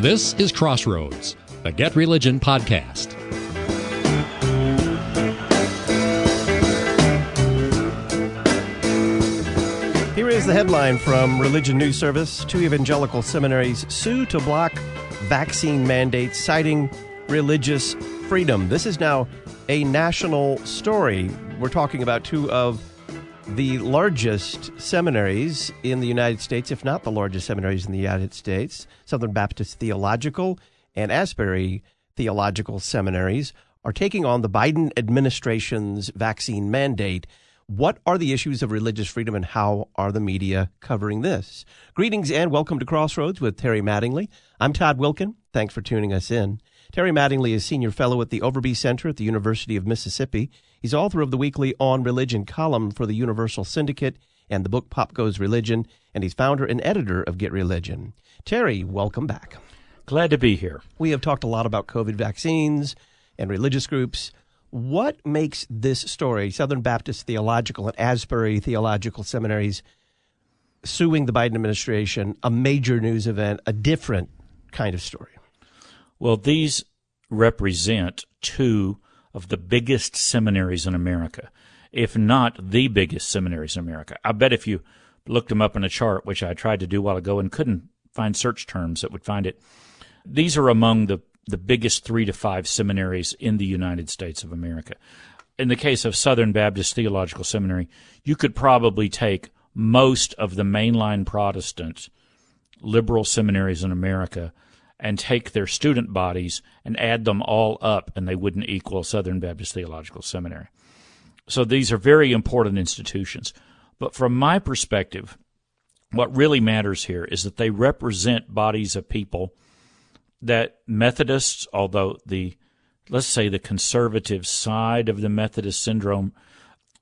This is Crossroads, the Get Religion podcast. Here is the headline from Religion News Service. Two evangelical seminaries sue to block vaccine mandates, citing religious freedom. This is now a national story. We're talking about two of the largest seminaries in the United States, if not the largest seminaries in the United States, Southern Baptist Theological and Asbury Theological Seminaries, are taking on the Biden administration's vaccine mandate. What are the issues of religious freedom and how are the media covering this? Greetings and welcome to Crossroads with Terry Mattingly. I'm Todd Wilken. Thanks for tuning us in. Terry Mattingly is Senior Fellow at the Overby Center at the University of Mississippi. He's author of the weekly On Religion column for the Universal Syndicate and the book Pop Goes Religion, and he's founder and editor of Get Religion. Terry, welcome back. Glad to be here. We have talked a lot about COVID vaccines and religious groups. What makes this story, Southern Baptist Theological and Asbury Theological Seminaries, suing the Biden administration, a major news event, a different kind of story? Well, these represent two of the biggest seminaries in America, if not the biggest seminaries in America. I bet if you looked them up in a chart, which I tried to do a while ago and couldn't find search terms that would find it, these are among the, the biggest three to five seminaries in the United States of America. In the case of Southern Baptist Theological Seminary, you could probably take most of the mainline Protestant liberal seminaries in America and take their student bodies and add them all up, and they wouldn't equal Southern Baptist Theological Seminary. So these are very important institutions. But from my perspective, what really matters here is that they represent bodies of people that Methodists, although the let's say the conservative side of the Methodist syndrome,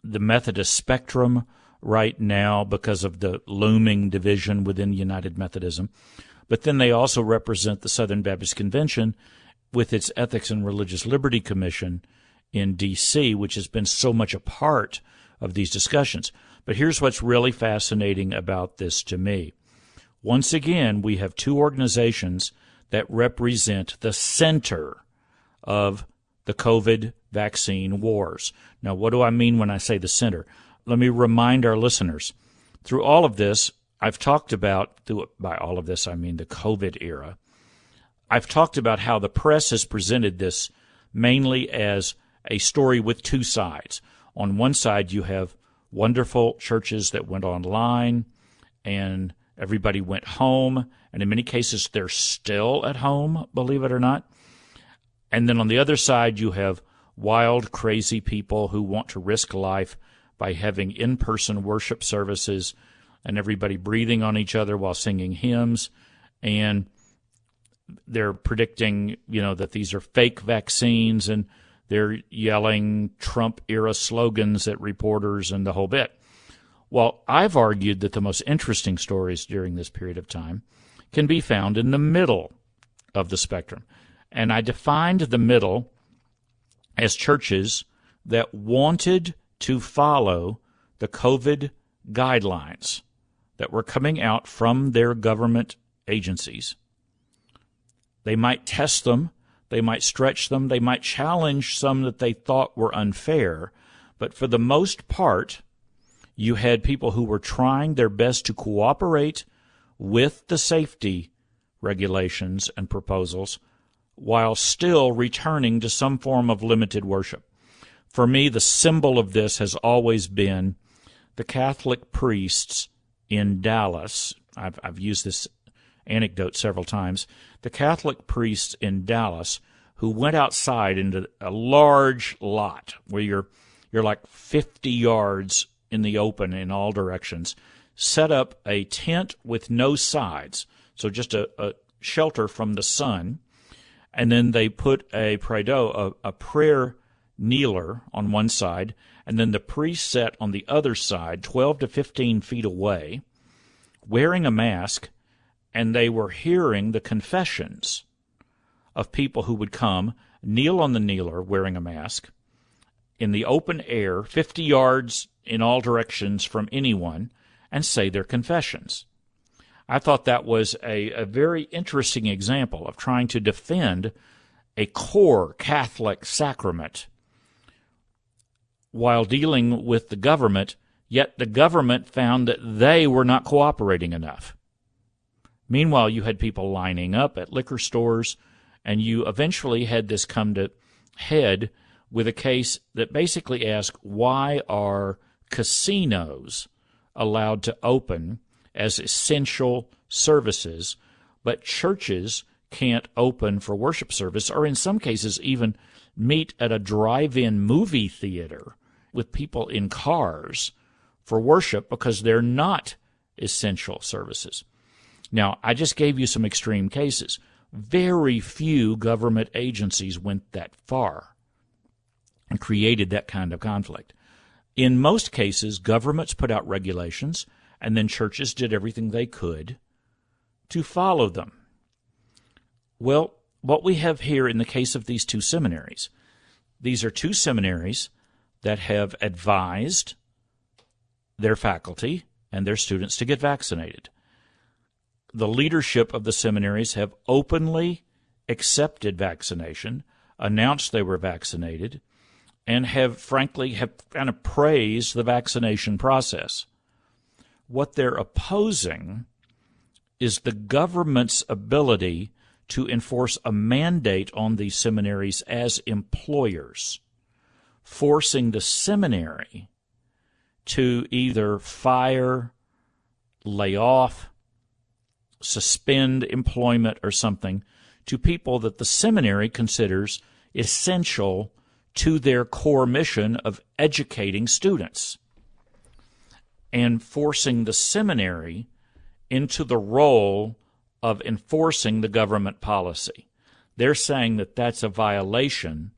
the Methodist spectrum right now because of the looming division within United Methodism, but then they also represent the Southern Baptist Convention with its Ethics and Religious Liberty Commission in D.C., which has been so much a part of these discussions. But here's what's really fascinating about this to me. Once again, we have two organizations that represent the center of the COVID vaccine wars. Now, what do I mean when I say the center? Let me remind our listeners. Through all of this, I've talked about, through, by all of this, I mean the COVID era. I've talked about how the press has presented this mainly as a story with two sides. On one side, you have wonderful churches that went online and everybody went home. And in many cases, they're still at home, believe it or not. And then on the other side, you have wild, crazy people who want to risk life by having in person worship services and everybody breathing on each other while singing hymns. And they're predicting, you know, that these are fake vaccines and they're yelling Trump era slogans at reporters and the whole bit. Well, I've argued that the most interesting stories during this period of time can be found in the middle of the spectrum. And I defined the middle as churches that wanted to follow the COVID guidelines that were coming out from their government agencies. They might test them, they might stretch them, they might challenge some that they thought were unfair, but for the most part, you had people who were trying their best to cooperate with the safety regulations and proposals while still returning to some form of limited worship. For me, the symbol of this has always been the Catholic priests in Dallas. I've, I've used this anecdote several times. The Catholic priests in Dallas who went outside into a large lot where you're you're like 50 yards in the open in all directions, set up a tent with no sides, so just a, a shelter from the sun, and then they put a prie-dieu, a, a prayer kneeler on one side, and then the priest sat on the other side, 12 to 15 feet away, wearing a mask, and they were hearing the confessions of people who would come, kneel on the kneeler wearing a mask, in the open air, 50 yards in all directions from anyone, and say their confessions. I thought that was a, a very interesting example of trying to defend a core Catholic sacrament while dealing with the government, yet the government found that they were not cooperating enough. Meanwhile, you had people lining up at liquor stores, and you eventually had this come to head with a case that basically asked why are casinos allowed to open as essential services, but churches can't open for worship service, or in some cases, even meet at a drive in movie theater with people in cars for worship because they're not essential services. Now, I just gave you some extreme cases. Very few government agencies went that far and created that kind of conflict. In most cases, governments put out regulations, and then churches did everything they could to follow them. Well, what we have here in the case of these two seminaries, these are two seminaries that have advised their faculty and their students to get vaccinated. The leadership of the seminaries have openly accepted vaccination, announced they were vaccinated, and have frankly have kind of praised the vaccination process. What they're opposing is the government's ability to enforce a mandate on these seminaries as employers, forcing the seminary to either fire, lay off, suspend employment, or something to people that the seminary considers essential to their core mission of educating students and forcing the seminary into the role of enforcing the government policy. They're saying that that's a violation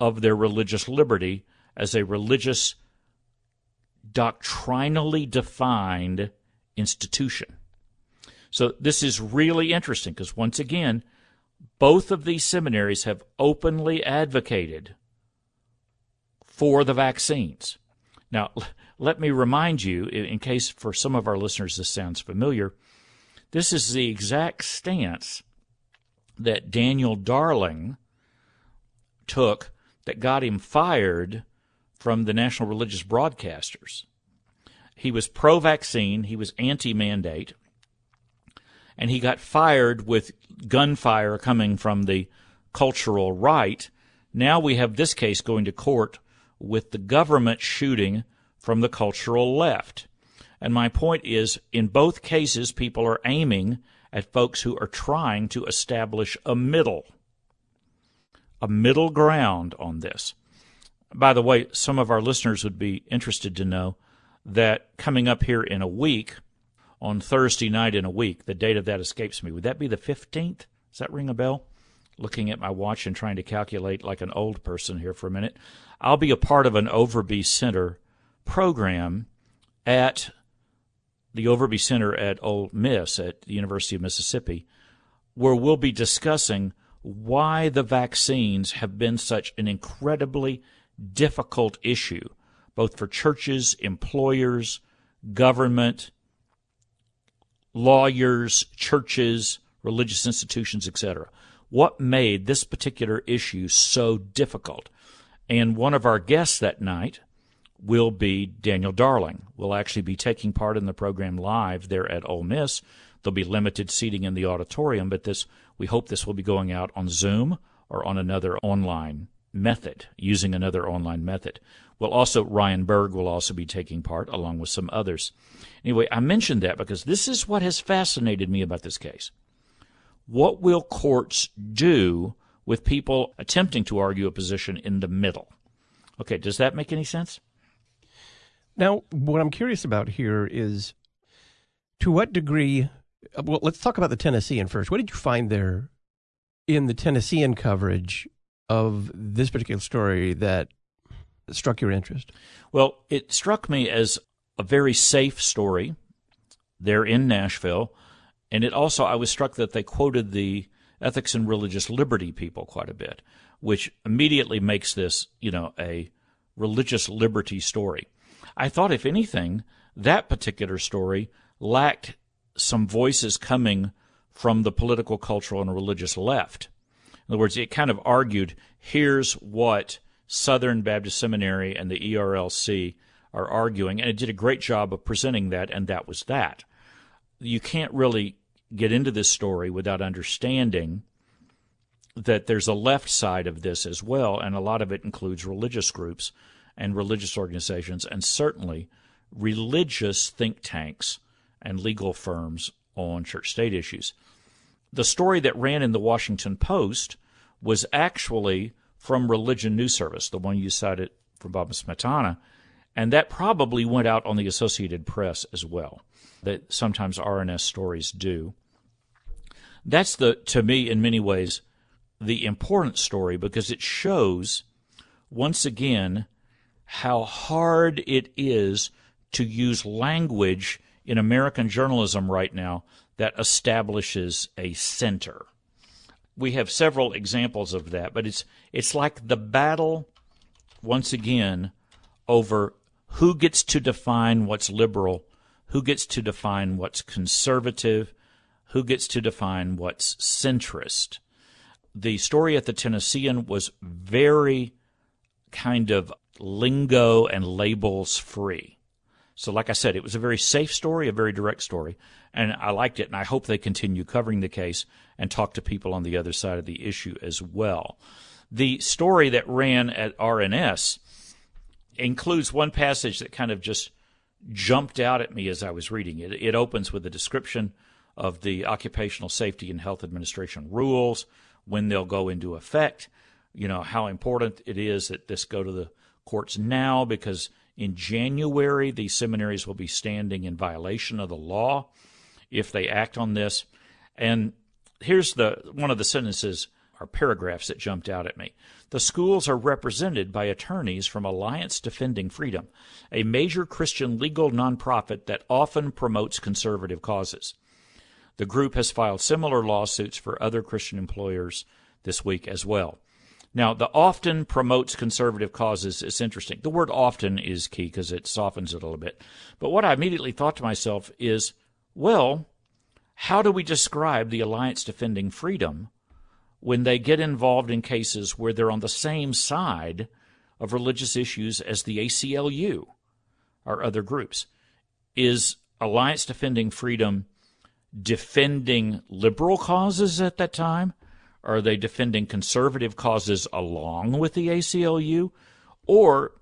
of their religious liberty as a religious, doctrinally defined institution. So this is really interesting because, once again, both of these seminaries have openly advocated for the vaccines. Now, let me remind you, in case for some of our listeners this sounds familiar, this is the exact stance that Daniel Darling took that got him fired from the National Religious Broadcasters. He was pro vaccine, he was anti mandate, and he got fired with gunfire coming from the cultural right. Now we have this case going to court with the government shooting from the cultural left. And my point is, in both cases, people are aiming at folks who are trying to establish a middle, a middle ground on this. By the way, some of our listeners would be interested to know that coming up here in a week, on Thursday night in a week, the date of that escapes me. Would that be the 15th? Does that ring a bell? Looking at my watch and trying to calculate like an old person here for a minute. I'll be a part of an Overby Center program at the Overby Center at Ole Miss at the University of Mississippi, where we'll be discussing why the vaccines have been such an incredibly difficult issue, both for churches, employers, government, lawyers, churches, religious institutions, etc. What made this particular issue so difficult? And one of our guests that night will be Daniel Darling. Will actually be taking part in the program live there at Ole Miss. There'll be limited seating in the auditorium, but this we hope this will be going out on Zoom or on another online method, using another online method. Well, also Ryan Burge will also be taking part along with some others. Anyway, I mentioned that because this is what has fascinated me about this case. What will courts do with people attempting to argue a position in the middle. Okay, does that make any sense? Now, what I'm curious about here is to what degree, Uh, well, let's talk about the Tennessean first. What did you find there in the Tennessean coverage of this particular story that struck your interest? Well, it struck me as a very safe story there in Nashville. And it also, I was struck that they quoted the ethics and religious liberty people quite a bit, which immediately makes this, you know, a religious liberty story. I thought, if anything, that particular story lacked some voices coming from the political, cultural, and religious left. In other words, it kind of argued here's what Southern Baptist Seminary and the ERLC are arguing, and it did a great job of presenting that, and that was that. You can't really get into this story without understanding that there's a left side of this as well, and a lot of it includes religious groups and religious organizations, and certainly religious think tanks and legal firms on church state issues. The story that ran in the Washington Post was actually from Religion News Service, the one you cited from Bob Smietana, and that probably went out on the Associated Press as well. That sometimes RNS stories do. That's the to me in many ways the important story because it shows once again how hard it is to use language in American journalism right now that establishes a center. We have several examples of that, but it's it's like the battle once again over who gets to define what's liberal, who gets to define what's conservative, who gets to define what's centrist. The story at the Tennessean was very kind of lingo and labels free. So, like I said, it was a very safe story, a very direct story, and I liked it, and I hope they continue covering the case and talk to people on the other side of the issue as well. The story that ran at RNS includes one passage that kind of just jumped out at me as I was reading it. It opens with a description of the Occupational Safety and Health Administration rules, when they'll go into effect, you know, how important it is that this go to the courts now because in January, these seminaries will be standing in violation of the law if they act on this. And here's the one of the sentences or paragraphs that jumped out at me. The schools are represented by attorneys from Alliance Defending Freedom, a major Christian legal nonprofit that often promotes conservative causes. The group has filed similar lawsuits for other Christian employers this week as well. Now, the often promotes conservative causes is interesting. The word often is key because it softens it a little bit. But what I immediately thought to myself is, well, how do we describe the Alliance Defending Freedom when they get involved in cases where they're on the same side of religious issues as the ACLU or other groups? Is Alliance Defending Freedom defending liberal causes at that time? Are they defending conservative causes along with the ACLU? Or,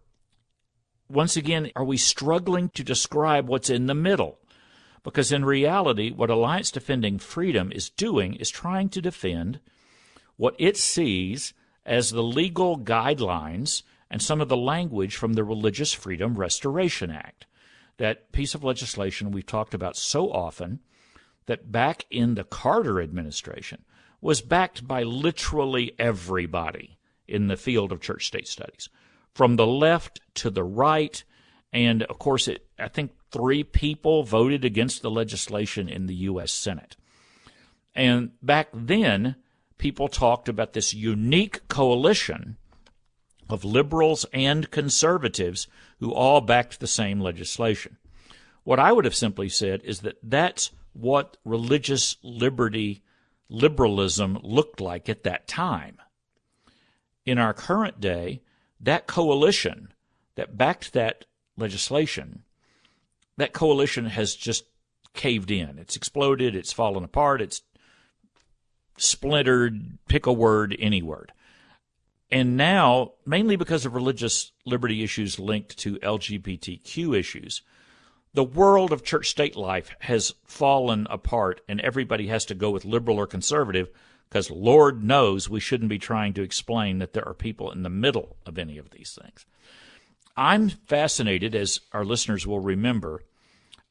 once again, are we struggling to describe what's in the middle? Because in reality, what Alliance Defending Freedom is doing is trying to defend what it sees as the legal guidelines and some of the language from the Religious Freedom Restoration Act. That piece of legislation we've talked about so often that back in the Carter administration was backed by literally everybody in the field of church state studies, from the left to the right. And of course, it, I think three people voted against the legislation in the U.S. Senate. And back then, people talked about this unique coalition of liberals and conservatives who all backed the same legislation. What I would have simply said is that that's what religious liberty liberalism looked like at that time. In our current day, that coalition that backed that legislation, that coalition has just caved in. It's exploded, it's fallen apart, it's splintered, pick a word, any word. And now, mainly because of religious liberty issues linked to LGBTQ issues, the world of church state life has fallen apart, and everybody has to go with liberal or conservative because Lord knows we shouldn't be trying to explain that there are people in the middle of any of these things. I'm fascinated, as our listeners will remember,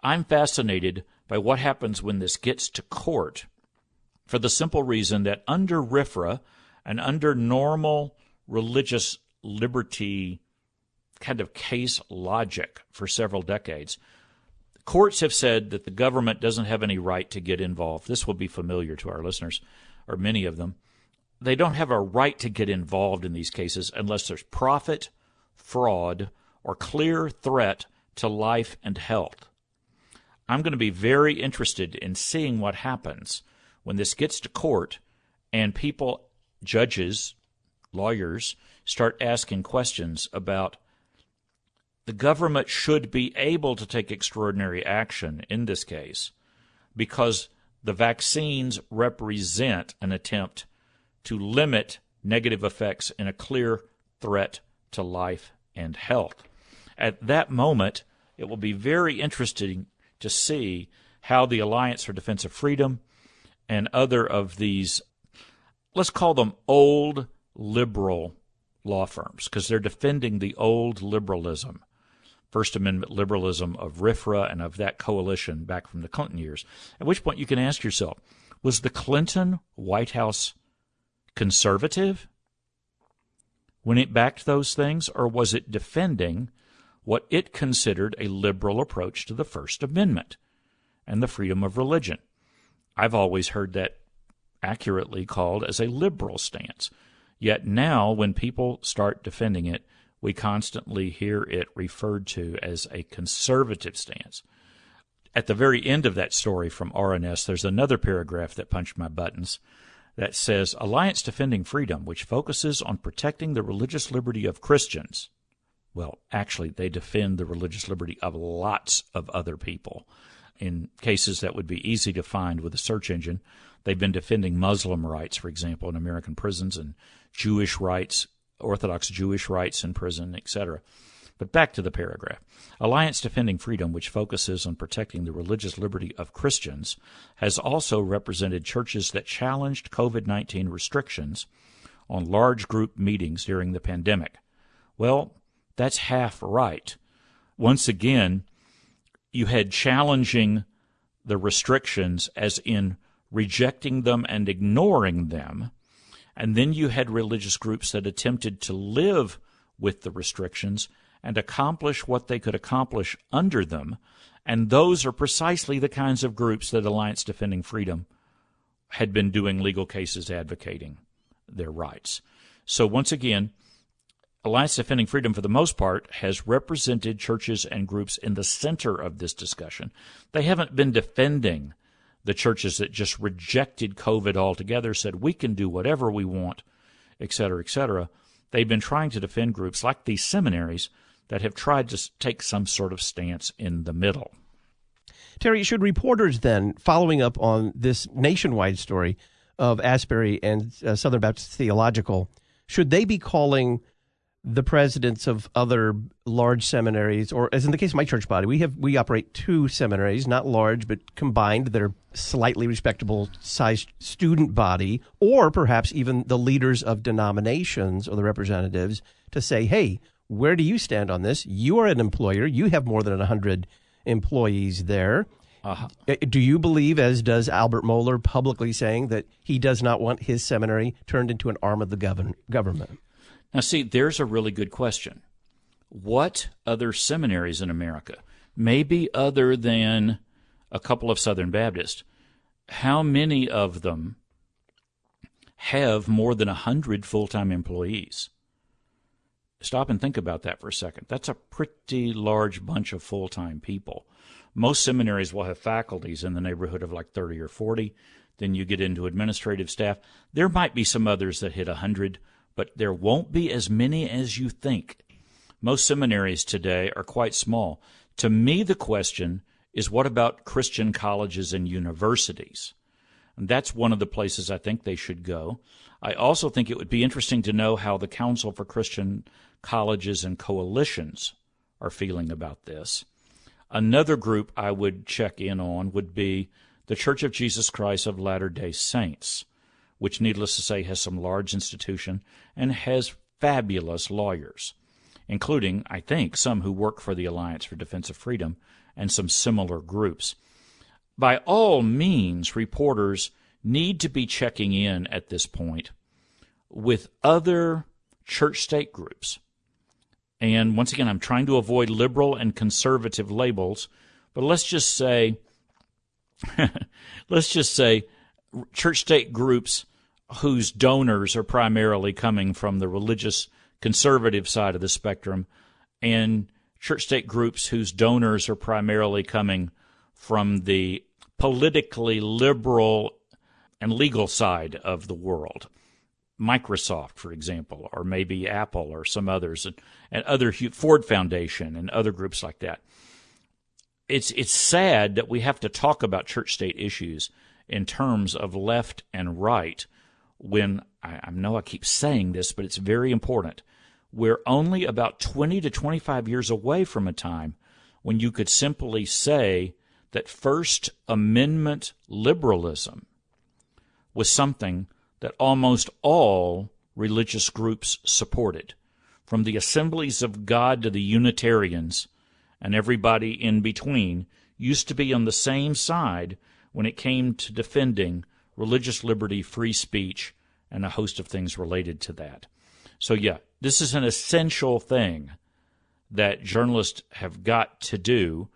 I'm fascinated by what happens when this gets to court for the simple reason that under RFRA and under normal religious liberty kind of case logic for several decades, Courts have said that the government doesn't have any right to get involved. This will be familiar to our listeners, or many of them. They don't have a right to get involved in these cases unless there's profit, fraud, or clear threat to life and health. I'm going to be very interested in seeing what happens when this gets to court and people, judges, lawyers, start asking questions about the government should be able to take extraordinary action in this case because the vaccines represent an attempt to limit negative effects in a clear threat to life and health. At that moment, it will be very interesting to see how the Alliance for Defense of Freedom and other of these, let's call them old liberal law firms, because they're defending the old liberalism, First Amendment liberalism of RFRA and of that coalition back from the Clinton years. At which point you can ask yourself, was the Clinton White House conservative when it backed those things, or was it defending what it considered a liberal approach to the First Amendment and the freedom of religion. I've always heard that accurately called as a liberal stance. Yet now, when people start defending it, we constantly hear it referred to as a conservative stance. At the very end of that story from RNS, there's another paragraph that punched my buttons that says Alliance Defending Freedom, which focuses on protecting the religious liberty of Christians, well, actually, they defend the religious liberty of lots of other people. In cases that would be easy to find with a search engine, they've been defending Muslim rights, for example, in American prisons, and Jewish rights, Orthodox Jewish rights in prison, etc. But back to the paragraph. Alliance Defending Freedom, which focuses on protecting the religious liberty of Christians, has also represented churches that challenged COVID 19 restrictions on large group meetings during the pandemic. Well, that's half right. Once again, you had challenging the restrictions as in rejecting them and ignoring them. And then you had religious groups that attempted to live with the restrictions and accomplish what they could accomplish under them. And those are precisely the kinds of groups that Alliance Defending Freedom had been doing legal cases advocating their rights. So once again, Alliance Defending Freedom, for the most part, has represented churches and groups in the center of this discussion. They haven't been defending the churches that just rejected COVID altogether, said we can do whatever we want, et cetera, et cetera. They've been trying to defend groups like these seminaries that have tried to take some sort of stance in the middle. Terry, should reporters then, following up on this nationwide story of Asbury and uh, Southern Baptist Theological, should they be calling the presidents of other large seminaries, or as in the case of my church body, we have we operate two seminaries, not large but combined. They're slightly respectable sized student body, or perhaps even the leaders of denominations or the representatives to say, "Hey, where do you stand on this? You are an employer. You have more than hundred employees there." Uh-huh. Uh, do you believe, as does Albert Mohler, publicly saying that he does not want his seminary turned into an arm of the govern- government? Now, see, there's a really good question. What other seminaries in America, maybe other than a couple of Southern Baptists, how many of them have more than 100 full time employees? Stop and think about that for a second. That's a pretty large bunch of full time people. Most seminaries will have faculties in the neighborhood of like 30 or 40. Then you get into administrative staff. There might be some others that hit 100 but there won't be as many as you think. Most seminaries today are quite small. To me, the question is what about Christian colleges and universities? And that's one of the places I think they should go. I also think it would be interesting to know how the Council for Christian Colleges and Coalitions are feeling about this. Another group I would check in on would be the Church of Jesus Christ of Latter day Saints which, needless to say, has some large institution and has fabulous lawyers, including, I think, some who work for the Alliance for Defense of Freedom and some similar groups. By all means, reporters need to be checking in at this point with other church state groups. And once again, I'm trying to avoid liberal and conservative labels, but let's just say, let's just say church state groups whose donors are primarily coming from the religious conservative side of the spectrum and church state groups whose donors are primarily coming from the politically liberal and legal side of the world. Microsoft, for example, or maybe Apple or some others, and, and other Ford Foundation and other groups like that. It's it's sad that we have to talk about church state issues in terms of left and right when I, I know I keep saying this, but it's very important. We're only about 20 to 25 years away from a time when you could simply say that First Amendment liberalism was something that almost all religious groups supported, from the Assemblies of God to the Unitarians and everybody in between, used to be on the same side when it came to defending religious liberty, free speech, and a host of things related to that. So, yeah, this is an essential thing that journalists have got to do.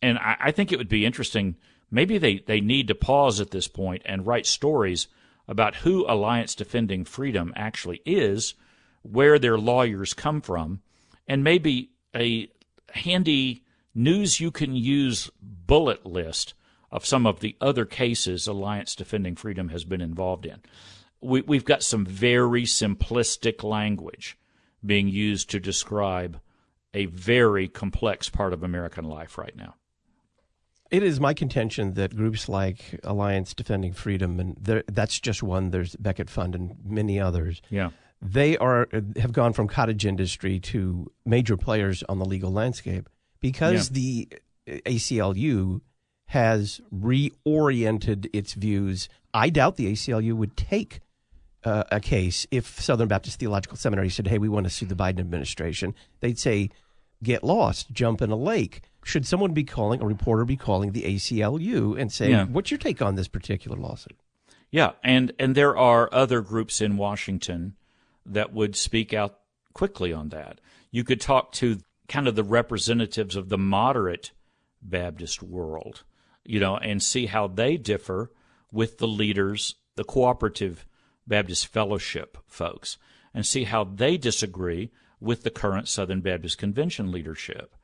And I, I think it would be interesting. Maybe they, they need to pause at this point and write stories about who Alliance Defending Freedom actually is, where their lawyers come from, and maybe a handy news you can use bullet list of some of the other cases Alliance Defending Freedom has been involved in. We, we've got some very simplistic language being used to describe a very complex part of American life right now. It is my contention that groups like Alliance Defending Freedom, and that's just one. There's Becket Fund and many others. Yeah, they are have gone from cottage industry to major players on the legal landscape because yeah. the ACLU has reoriented its views. I doubt the ACLU would take uh, a case if Southern Baptist Theological Seminary said, "Hey, we want to sue the Biden administration." They'd say, "Get lost, jump in a lake." should someone be calling a reporter be calling the ACLU and saying, yeah. "What's your take on this particular lawsuit?" Yeah, and and there are other groups in Washington that would speak out quickly on that. You could talk to kind of the representatives of the moderate Baptist world, you know, and see how they differ with the leaders, the cooperative Baptist fellowship folks, and see how they disagree with the current Southern Baptist Convention leadership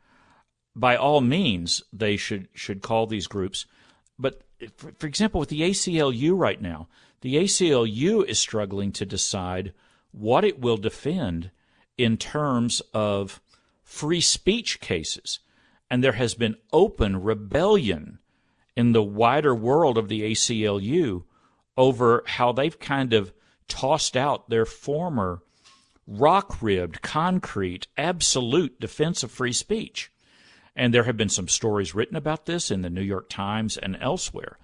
by all means, they should should call these groups. But for, for example, with the ACLU right now, the ACLU is struggling to decide what it will defend in terms of free speech cases. And there has been open rebellion in the wider world of the ACLU over how they've kind of tossed out their former rock ribbed, concrete, absolute defense of free speech. And there have been some stories written about this in the New York Times and elsewhere.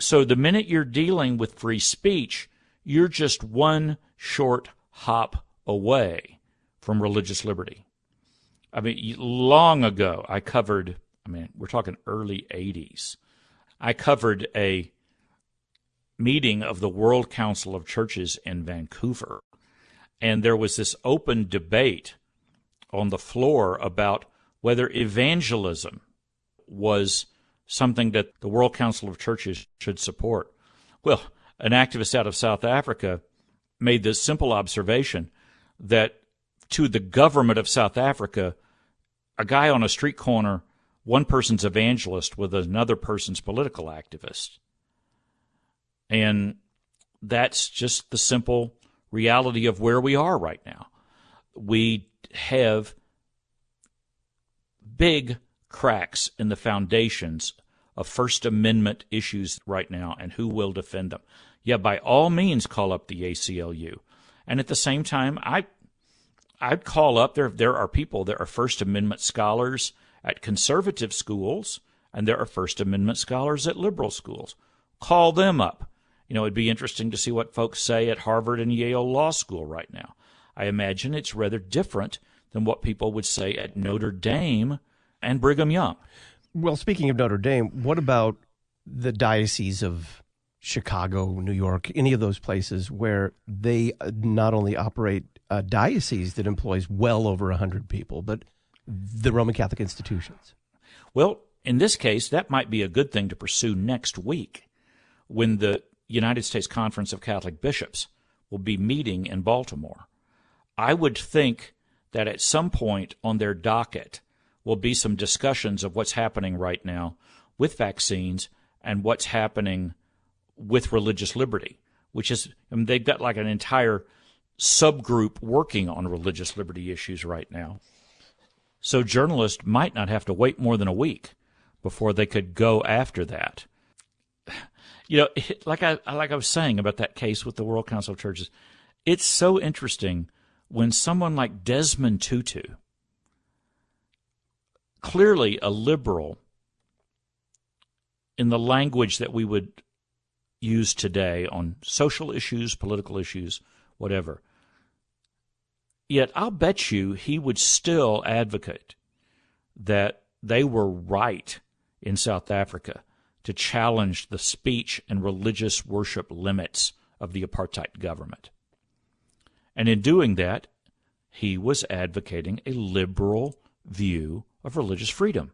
So the minute you're dealing with free speech, you're just one short hop away from religious liberty. I mean, long ago, I covered, I mean, we're talking early 80s. I covered a meeting of the World Council of Churches in Vancouver. And there was this open debate on the floor about whether evangelism was something that the World Council of Churches should support. Well, an activist out of South Africa made this simple observation that to the government of South Africa, a guy on a street corner, one person's evangelist with another person's political activist. And that's just the simple reality of where we are right now. We have big cracks in the foundations of First Amendment issues right now and who will defend them. Yeah, by all means, call up the ACLU. And at the same time, I, I'd call up there. There are people that are First Amendment scholars at conservative schools, and there are First Amendment scholars at liberal schools. Call them up. You know, it'd be interesting to see what folks say at Harvard and Yale Law School right now. I imagine it's rather different than what people would say at Notre Dame and Brigham Young. Well, speaking of Notre Dame, what about the diocese of Chicago, New York, any of those places where they uh, not only operate uh, a diocese that employs well over 100 people, but the Roman Catholic institutions? Well, in this case, that might be a good thing to pursue next week when the United States Conference of Catholic Bishops will be meeting in Baltimore. I would think that at some point on their docket will be some discussions of what's happening right now with vaccines and what's happening with religious liberty, which is, I mean, they've got like an entire subgroup working on religious liberty issues right now. So journalists might not have to wait more than a week before they could go after that. You know, like I like I was saying about that case with the World Council of Churches, it's so interesting when someone like Desmond Tutu, clearly a liberal in the language that we would use today on social issues, political issues, whatever. Yet I'll bet you he would still advocate that they were right in South Africa to challenge the speech and religious worship limits of the apartheid government. And in doing that, he was advocating a liberal view of religious freedom.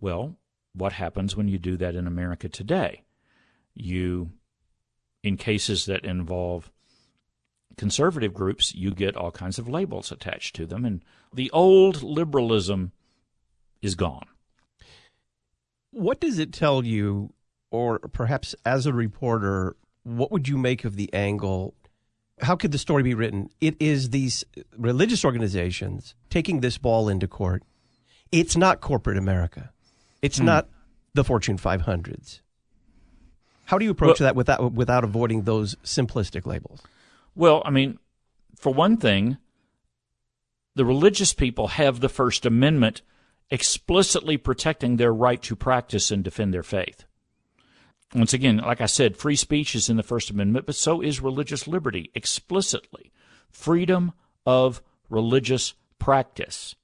Well, what happens when you do that in America today? You, in cases that involve conservative groups, you get all kinds of labels attached to them, and the old liberalism is gone. What does it tell you, or perhaps as a reporter, what would you make of the angle? How could the story be written? It is these religious organizations taking this ball into court. It's not corporate America. It's hmm. not the Fortune 500s. How do you approach well, that without without avoiding those simplistic labels? Well, I mean, for one thing, the religious people have the First Amendment explicitly protecting their right to practice and defend their faith. Once again, like I said, free speech is in the First Amendment, but so is religious liberty explicitly. Freedom of religious practice.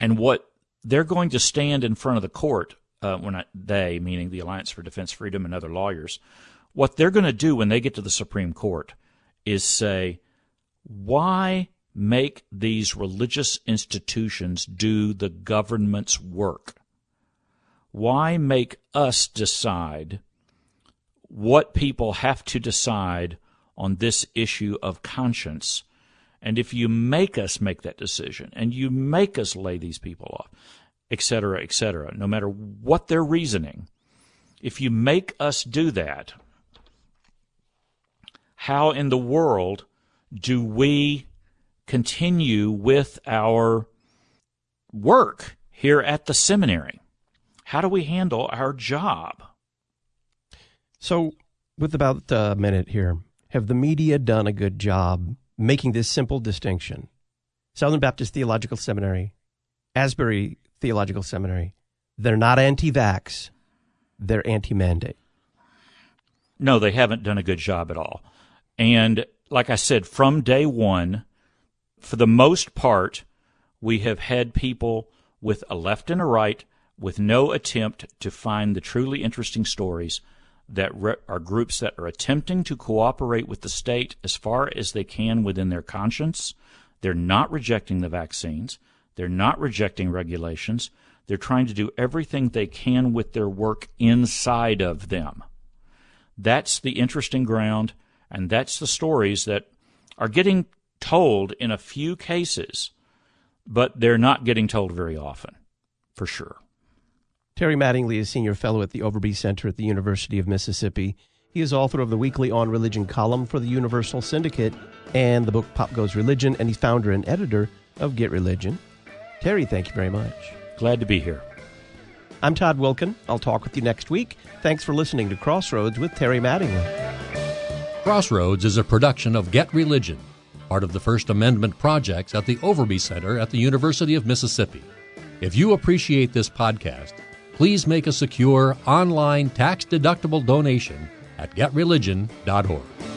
And what they're going to stand in front of the court, uh, when I, they, meaning the Alliance for Defense Freedom and other lawyers, what they're going to do when they get to the Supreme Court is say, why make these religious institutions do the government's work? Why make us decide what people have to decide on this issue of conscience? And if you make us make that decision and you make us lay these people off, et cetera, et cetera, no matter what their reasoning, if you make us do that, how in the world do we continue with our work here at the seminary? How do we handle our job? So, with about a minute here, have the media done a good job making this simple distinction? Southern Baptist Theological Seminary, Asbury Theological Seminary, they're not anti vax, they're anti mandate. No, they haven't done a good job at all. And like I said, from day one, for the most part, we have had people with a left and a right with no attempt to find the truly interesting stories that re- are groups that are attempting to cooperate with the state as far as they can within their conscience. They're not rejecting the vaccines. They're not rejecting regulations. They're trying to do everything they can with their work inside of them. That's the interesting ground, and that's the stories that are getting told in a few cases, but they're not getting told very often, for sure. Terry Mattingly is Senior Fellow at the Overby Center at the University of Mississippi. He is author of the weekly On Religion column for the Universal Syndicate and the book Pop Goes Religion, and he's founder and editor of Get Religion. Terry, thank you very much. Glad to be here. I'm Todd Wilken. I'll talk with you next week. Thanks for listening to Crossroads with Terry Mattingly. Crossroads is a production of Get Religion, part of the First Amendment projects at the Overby Center at the University of Mississippi. If you appreciate this podcast, please make a secure online tax deductible donation at getreligion.org.